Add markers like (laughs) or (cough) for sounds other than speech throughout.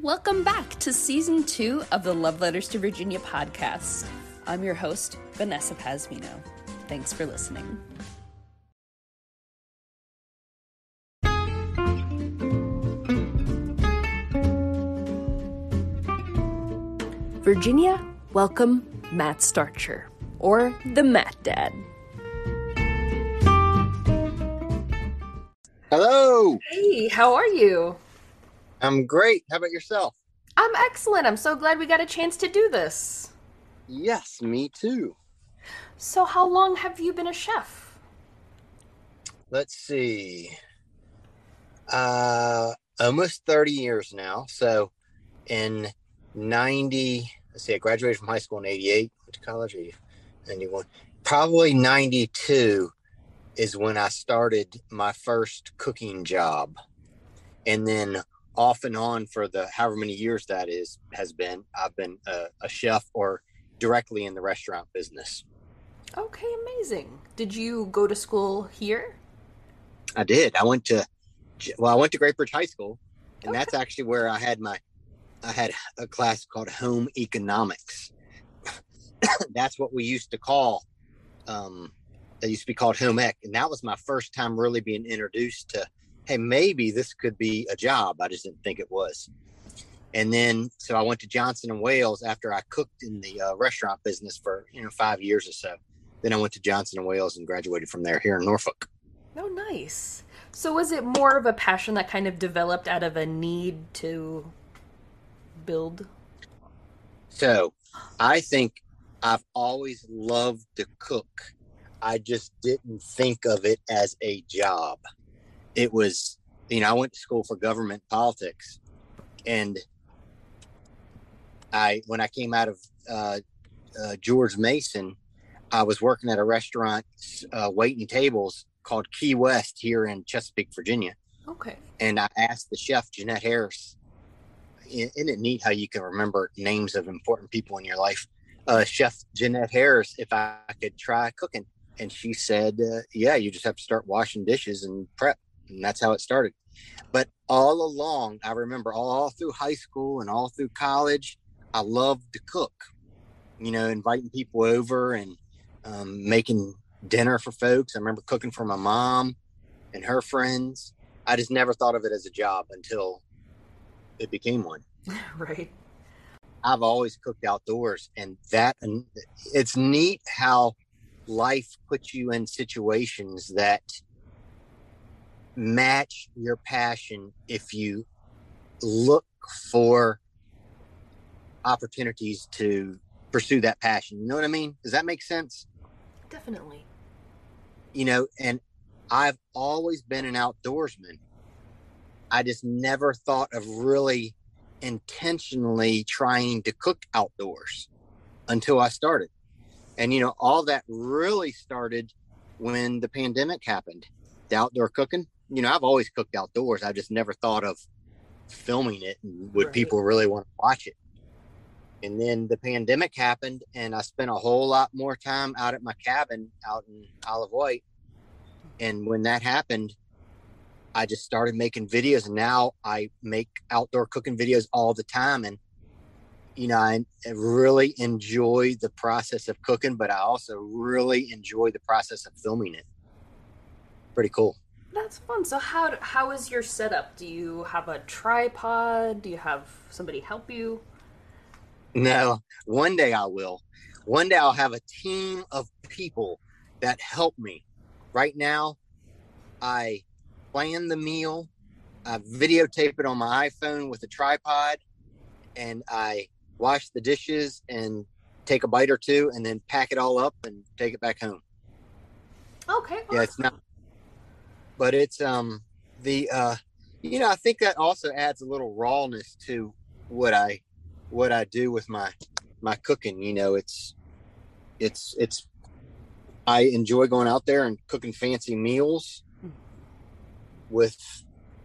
Welcome back to season two of the Love Letters to Virginia podcast. I'm your host, Vanessa Pasmino. Thanks for listening. Virginia, welcome Matt Starcher, or the Matt Dad. Hello. Hey, how are you? I'm great. How about yourself? I'm excellent. I'm so glad we got a chance to do this. Yes, me too. So, how long have you been a chef? Let's see. Uh almost 30 years now. So in 90, let's see, I graduated from high school in 88, went to college 80, 91. Probably 92 is when I started my first cooking job. And then off and on for the however many years that is has been, I've been a, a chef or directly in the restaurant business. Okay, amazing. Did you go to school here? I did. I went to well, I went to Great Bridge High School, and that's actually where I had my I had a class called Home Economics. (coughs) that's what we used to call um that used to be called home ec and that was my first time really being introduced to hey maybe this could be a job i just didn't think it was and then so i went to johnson and wales after i cooked in the uh, restaurant business for you know five years or so then i went to johnson and wales and graduated from there here in norfolk Oh, nice. So, was it more of a passion that kind of developed out of a need to build? So I think I've always loved to cook. I just didn't think of it as a job. It was, you know, I went to school for government politics. And I, when I came out of uh, uh, George Mason, I was working at a restaurant uh, waiting tables called Key West here in Chesapeake, Virginia Okay. and I asked the chef Jeanette Harris. Isn't it neat how you can remember names of important people in your life? Uh, chef Jeanette Harris, if I could try cooking, and she said, uh, "Yeah, you just have to start washing dishes and prep," and that's how it started. But all along, I remember all through high school and all through college, I loved to cook. You know, inviting people over and um, making dinner for folks. I remember cooking for my mom and her friends. I just never thought of it as a job until it became one. (laughs) right. I've always cooked outdoors, and that and it's neat how life puts you in situations that match your passion if you look for opportunities to pursue that passion. You know what I mean? Does that make sense? Definitely. you know, and I've always been an outdoorsman. I just never thought of really intentionally trying to cook outdoors until I started. And, you know, all that really started when the pandemic happened. The outdoor cooking, you know, I've always cooked outdoors. I just never thought of filming it and would Right. people really want to watch it. And then the pandemic happened, and I spent a whole lot more time out at my cabin out in Isle of Wight. And when that happened, I just started making videos, and now I make outdoor cooking videos all the time. And you know, I I really enjoy the process of cooking, but I also really enjoy the process of filming it. Pretty cool. That's fun. So, how how is your setup? Do you have a tripod? Do you have somebody help you? No, one day I will. One day I'll have a team of people that help me. Right now, I plan the meal, I videotape it on my iPhone with a tripod, and I wash the dishes and take a bite or two, and then pack it all up and take it back home. Okay. Yeah, it's not, but it's um the uh you know I think that also adds a little rawness to what I what I do with my my cooking. You know, it's it's it's I enjoy going out there and cooking fancy meals with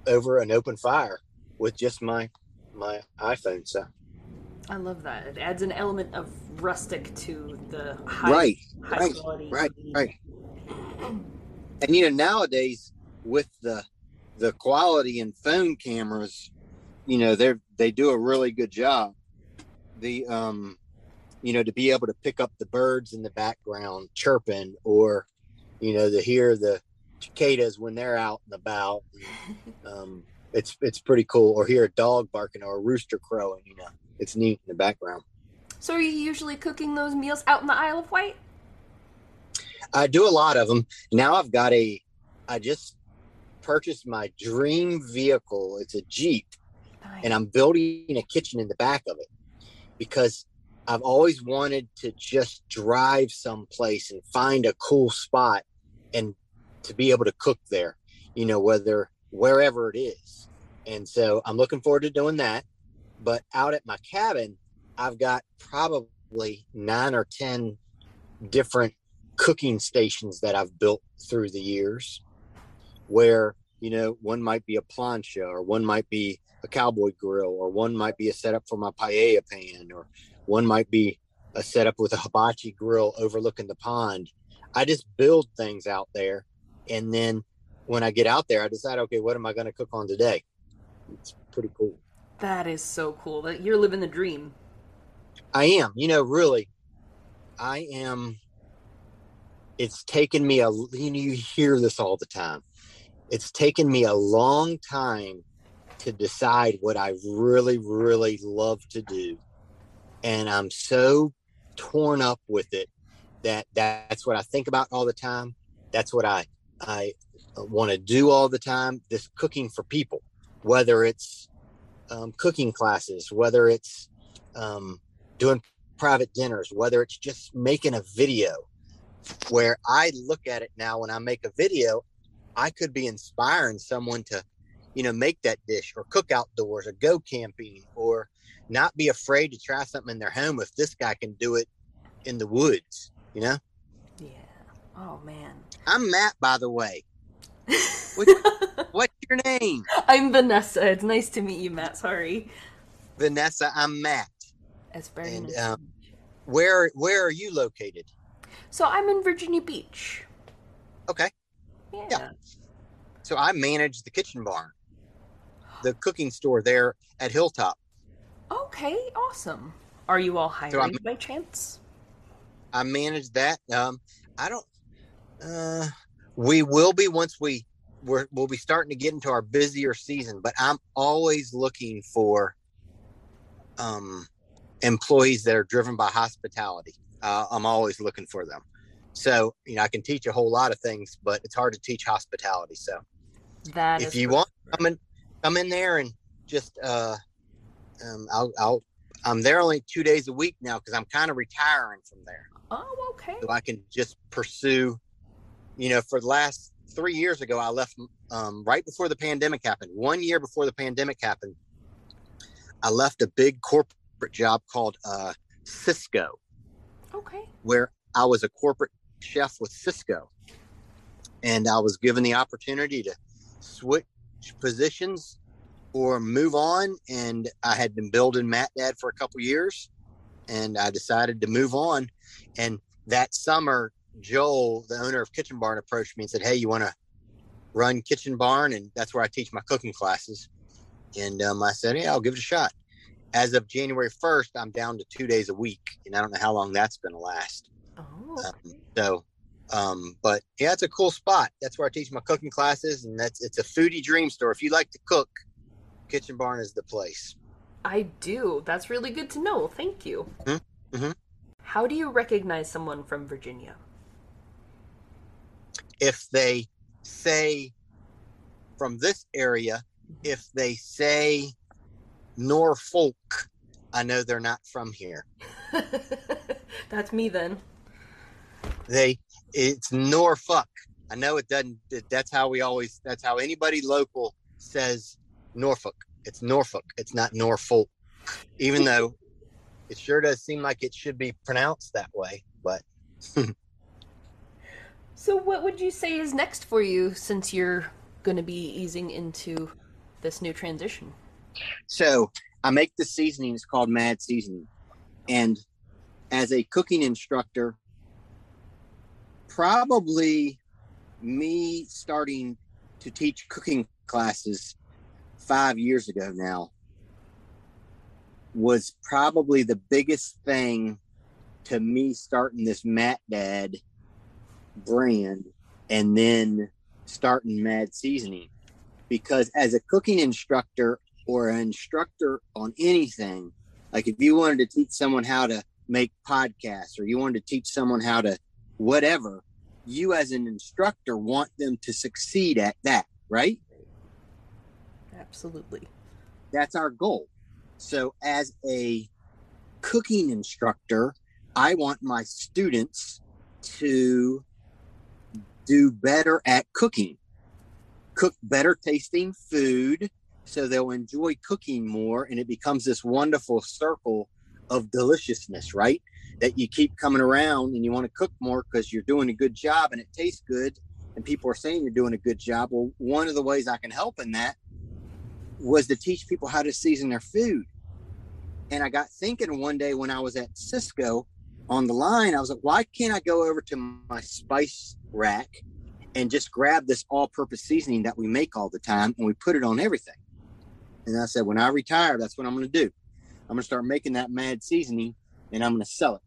over an open fire with just my my iPhone. So I love that. It adds an element of rustic to the high, right, high right, quality. right, right. And you know, nowadays with the the quality in phone cameras, you know they're they do a really good job the um you know to be able to pick up the birds in the background chirping or you know to hear the cicadas when they're out and about (laughs) um it's it's pretty cool or hear a dog barking or a rooster crowing you know it's neat in the background So are you usually cooking those meals out in the Isle of Wight? I do a lot of them. Now I've got a, I just purchased my dream vehicle. It's a Jeep, Nice. and I'm building a kitchen in the back of it because I've always wanted to just drive someplace and find a cool spot and to be able to cook there, you know, whether wherever it is. And so I'm looking forward to doing that. But out at my cabin, I've got probably nine or 10 different cooking stations that I've built through the years where, you know, one might be a plancha or one might be a cowboy grill or one might be a setup for my paella pan or one might be a setup with a hibachi grill overlooking the pond. I just build things out there. And then when I get out there, I decide, okay, what am I going to cook on today? It's pretty cool. That is so cool. That you're living the dream. I am, you know, really, I am. It's taken me a, you know, you hear this all the time. It's taken me a long time to decide what I really, really love to do. And I'm so torn up with it that that's what I think about all the time. That's what I, I want to do all the time. This cooking for people, whether it's um, cooking classes, whether it's um, doing private dinners, whether it's just making a video where I look at it now when I make a video, I could be inspiring someone to, you know, make that dish or cook outdoors or go camping or not be afraid to try something in their home if this guy can do it in the woods, you know? Yeah. Oh man. I'm Matt, by the way. What- (laughs) What's your name? I'm Vanessa. It's nice to meet you, Matt. Sorry. Vanessa, I'm Matt. It's very And, nice. um, Where where are you located? so I'm in Virginia Beach. Okay. Yeah. Yeah. So I manage the kitchen barn, the cooking store there at Hilltop. Okay. Awesome. Are you all hiring by chance? I manage that. Um, I don't. Uh, we will be once we we're, we'll be starting to get into our busier season. But I'm always looking for um, employees that are driven by hospitality. Uh, I'm always looking for them. So you know, I can teach a whole lot of things, but it's hard to teach hospitality. So That if you want, come in, come in there and just. Uh, um, I'll, I'll. I'm there only two days a week now because I'm kind of retiring from there Oh, okay. so I can just pursue. You know, for the last three years ago, I left um, right before the pandemic happened. One year before the pandemic happened, I left a big corporate job called uh, Cisco, Okay. where I was a corporate chef with Cisco, and I was given the opportunity to switch positions or move on. And I had been building Matt Dad for a couple years, and I decided to move on. And that summer, Joel, the owner of Kitchen Barn, approached me and said, "Hey, you want to run Kitchen Barn?" And that's where I teach my cooking classes. And um, I said, "Yeah, I'll give it a shot." As of January first, I'm down to two days a week, and I don't know how long that's going to last. Oh. Um, so, um, but yeah, it's a cool spot. That's where I teach my cooking classes, and that's it's a foodie dream store. If you like to cook, Kitchen Barn is the place. I do. That's really good to know. Thank you. Mhm, mhm. How do you recognize someone from Virginia? If they say from this area, if they say Norfolk, I know they're not from here. (laughs) That's me then. They it's Norfolk. I know it doesn't. That's how we always. That's how anybody local says Norfolk. It's Norfolk. It's not Norfolk, even though it sure does seem like it should be pronounced that way. But (laughs) So, what would you say is next for you since you're going to be easing into this new transition? so I make the seasoning. It's called Mad Seasoning, and as a cooking instructor, probably me starting to teach cooking classes five years ago now was probably the biggest thing to me starting this Matt Dad brand and then starting Mad Seasoning. Because as a cooking instructor or an instructor on anything, like if you wanted to teach someone how to make podcasts or you wanted to teach someone how to whatever, you as an instructor want them to succeed at that, right? Absolutely. That's our goal. So, as a cooking instructor, I want my students to do better at cooking, cook better tasting food so they'll enjoy cooking more and it becomes this wonderful circle of deliciousness, right? That you keep coming around and you want to cook more because you're doing a good job and it tastes good and people are saying you're doing a good job. Well, one of the ways I can help in that was to teach people how to season their food. And I got thinking one day when I was at Cisco on the line, I was like, why can't I go over to my spice rack and just grab this all purpose seasoning that we make all the time and we put it on everything? And I said, when I retire, that's what I'm going to do. I'm going to start making that mad seasoning and I'm going to sell it.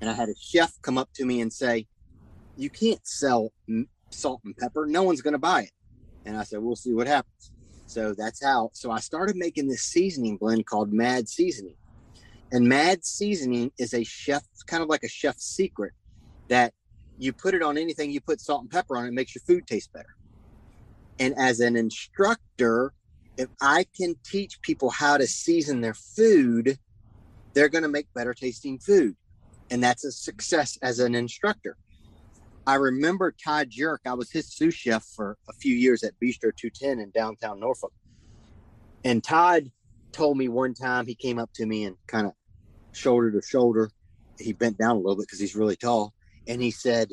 And I had a chef come up to me and say, you can't sell salt and pepper. No one's going to buy it. And I said, we'll see what happens. So that's how. So I started making this seasoning blend called Mad Seasoning. And Mad Seasoning is a chef, kind of like a chef's secret that you put it on anything, you put salt and pepper on it, it makes your food taste better. And as an instructor, if I can teach people how to season their food, they're going to make better tasting food. And that's a success as an instructor. I remember Todd Jurich. I was his sous chef for a few years at Bistro 210 in downtown Norfolk. And Todd told me one time he came up to me and kind of shoulder to shoulder. He bent down a little bit because he's really tall. And he said,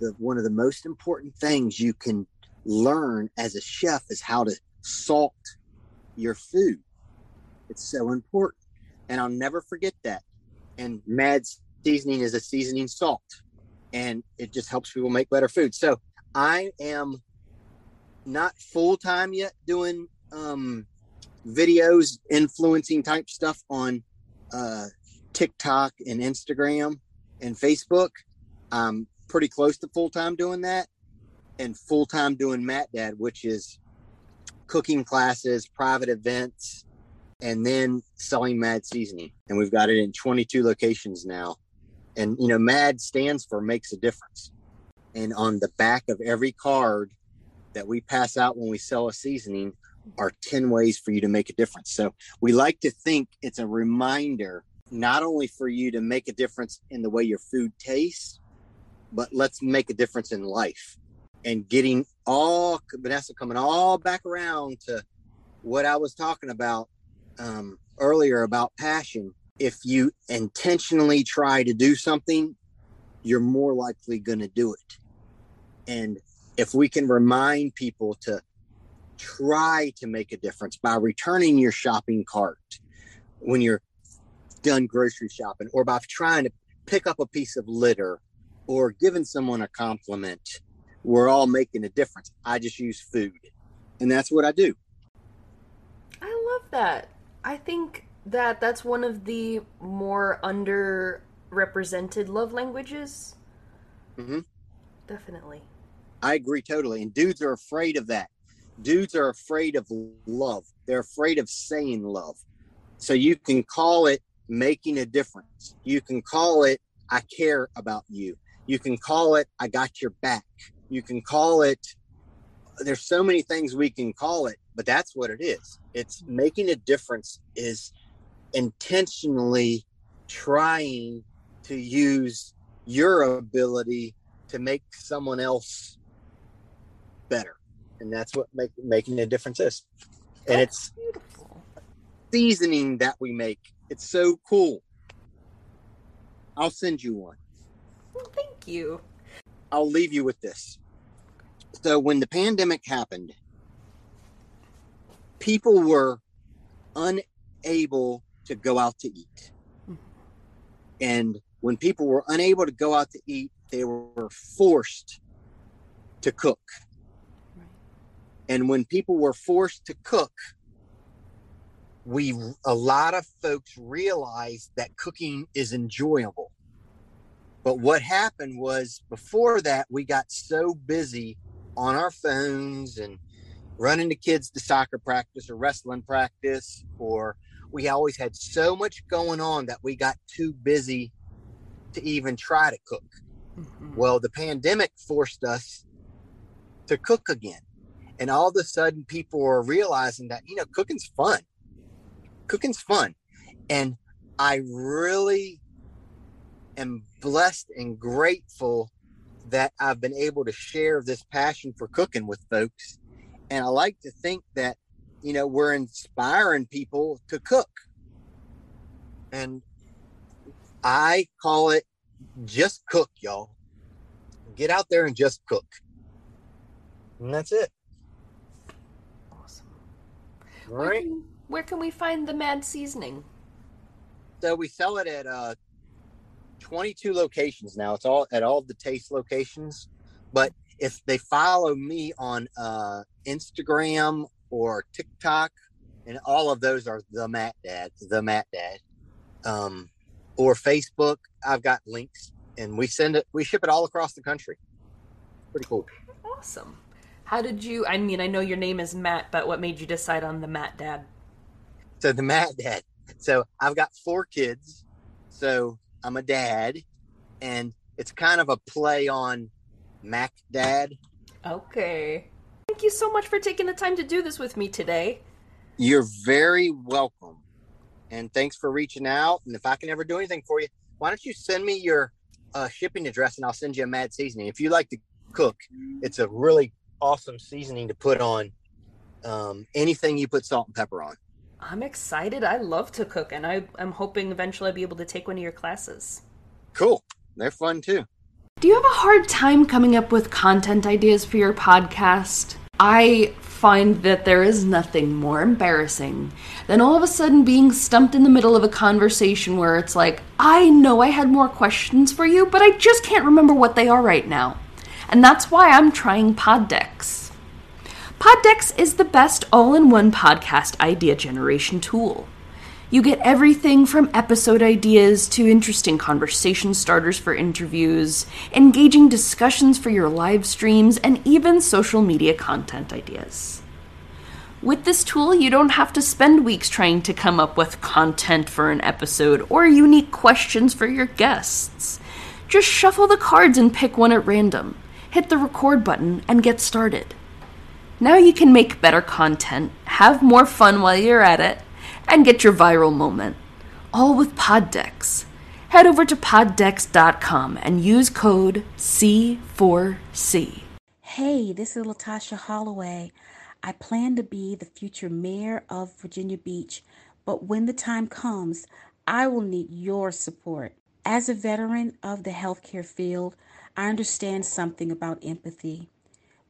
the, one of the most important things you can learn as a chef is how to salt your food. It's so important. And I'll never forget that. And Mad seasoning is a seasoning salt and it just helps people make better food. So I am not full time yet doing um, videos, influencing type stuff on uh, TikTok and Instagram and Facebook. I'm pretty close to full time doing that and full time doing Matt Dad, which is cooking classes, private events, and then selling Mad Seasoning. And we've got it in 22 locations now. And, you know, MAD stands for makes a difference. And on the back of every card that we pass out when we sell a seasoning are 10 ways for you to make a difference. So we like to think it's a reminder, not only for you to make a difference in the way your food tastes, but let's make a difference in life and getting all Vanessa coming all back around to what I was talking about um, earlier about passion. If you intentionally try to do something, you're more likely going to do it. And if we can remind people to try to make a difference by returning your shopping cart when you're done grocery shopping or by trying to pick up a piece of litter or giving someone a compliment we're all making a difference i just use food and that's what i do i love that i think that that's one of the more underrepresented love languages mm-hmm. definitely i agree totally and dudes are afraid of that dudes are afraid of love. They're afraid of saying love. So you can call it making a difference. You can call it I care about you. You can call it I got your back. You can call it there's so many things we can call it, but that's what it is. It's making a difference is intentionally trying to use your ability to make someone else better and that's what make, making a difference is. And that's it's beautiful. seasoning that we make. It's so cool. I'll send you one. Well, thank you. I'll leave you with this. So when the pandemic happened, people were unable to go out to eat. And when people were unable to go out to eat, they were forced to cook. And when people were forced to cook, we a lot of folks realized that cooking is enjoyable. But what happened was before that, we got so busy on our phones and running the kids to soccer practice or wrestling practice, or we always had so much going on that we got too busy to even try to cook. Mm-hmm. Well, the pandemic forced us to cook again. And all of a sudden, people are realizing that, you know, cooking's fun. Cooking's fun. And I really am blessed and grateful that I've been able to share this passion for cooking with folks. And I like to think that, you know, we're inspiring people to cook. And I call it just cook, y'all. Get out there and just cook. And that's it. Awesome. All right. Where can, where can we find the Mad Seasoning? So we sell it at uh, 22 locations now. It's all at all the taste locations. But if they follow me on uh, Instagram or TikTok, and all of those are the Matt Dad, the Matt Dad, um, or Facebook, I've got links, and we send it. We ship it all across the country. Pretty cool. Awesome. How did you? I mean, I know your name is Matt, but what made you decide on the Matt Dad? So the Matt Dad. So I've got four kids. So I'm a dad, and it's kind of a play on Mac Dad. Okay. Thank you so much for taking the time to do this with me today. You're very welcome. And thanks for reaching out. And if I can ever do anything for you, why don't you send me your uh, shipping address and I'll send you a mad seasoning. If you like to cook, it's a really awesome seasoning to put on um, anything you put salt and pepper on. I'm excited. I love to cook, and I, I'm hoping eventually I'll be able to take one of your classes. Cool. They're fun too. Do you have a hard time coming up with content ideas for your podcast? I find that there is nothing more embarrassing than all of a sudden being stumped in the middle of a conversation where it's like, I know I had more questions for you, but I just can't remember what they are right now. And that's why I'm trying Poddecks. Poddecks is the best all in one podcast idea generation tool. You get everything from episode ideas to interesting conversation starters for interviews, engaging discussions for your live streams, and even social media content ideas. With this tool, you don't have to spend weeks trying to come up with content for an episode or unique questions for your guests. Just shuffle the cards and pick one at random, hit the record button, and get started. Now you can make better content, have more fun while you're at it, and get your viral moment. All with Poddecks. Head over to poddecks.com and use code C4C. Hey, this is Latasha Holloway. I plan to be the future mayor of Virginia Beach, but when the time comes, I will need your support. As a veteran of the healthcare field, I understand something about empathy.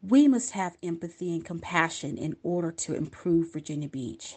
We must have empathy and compassion in order to improve Virginia Beach.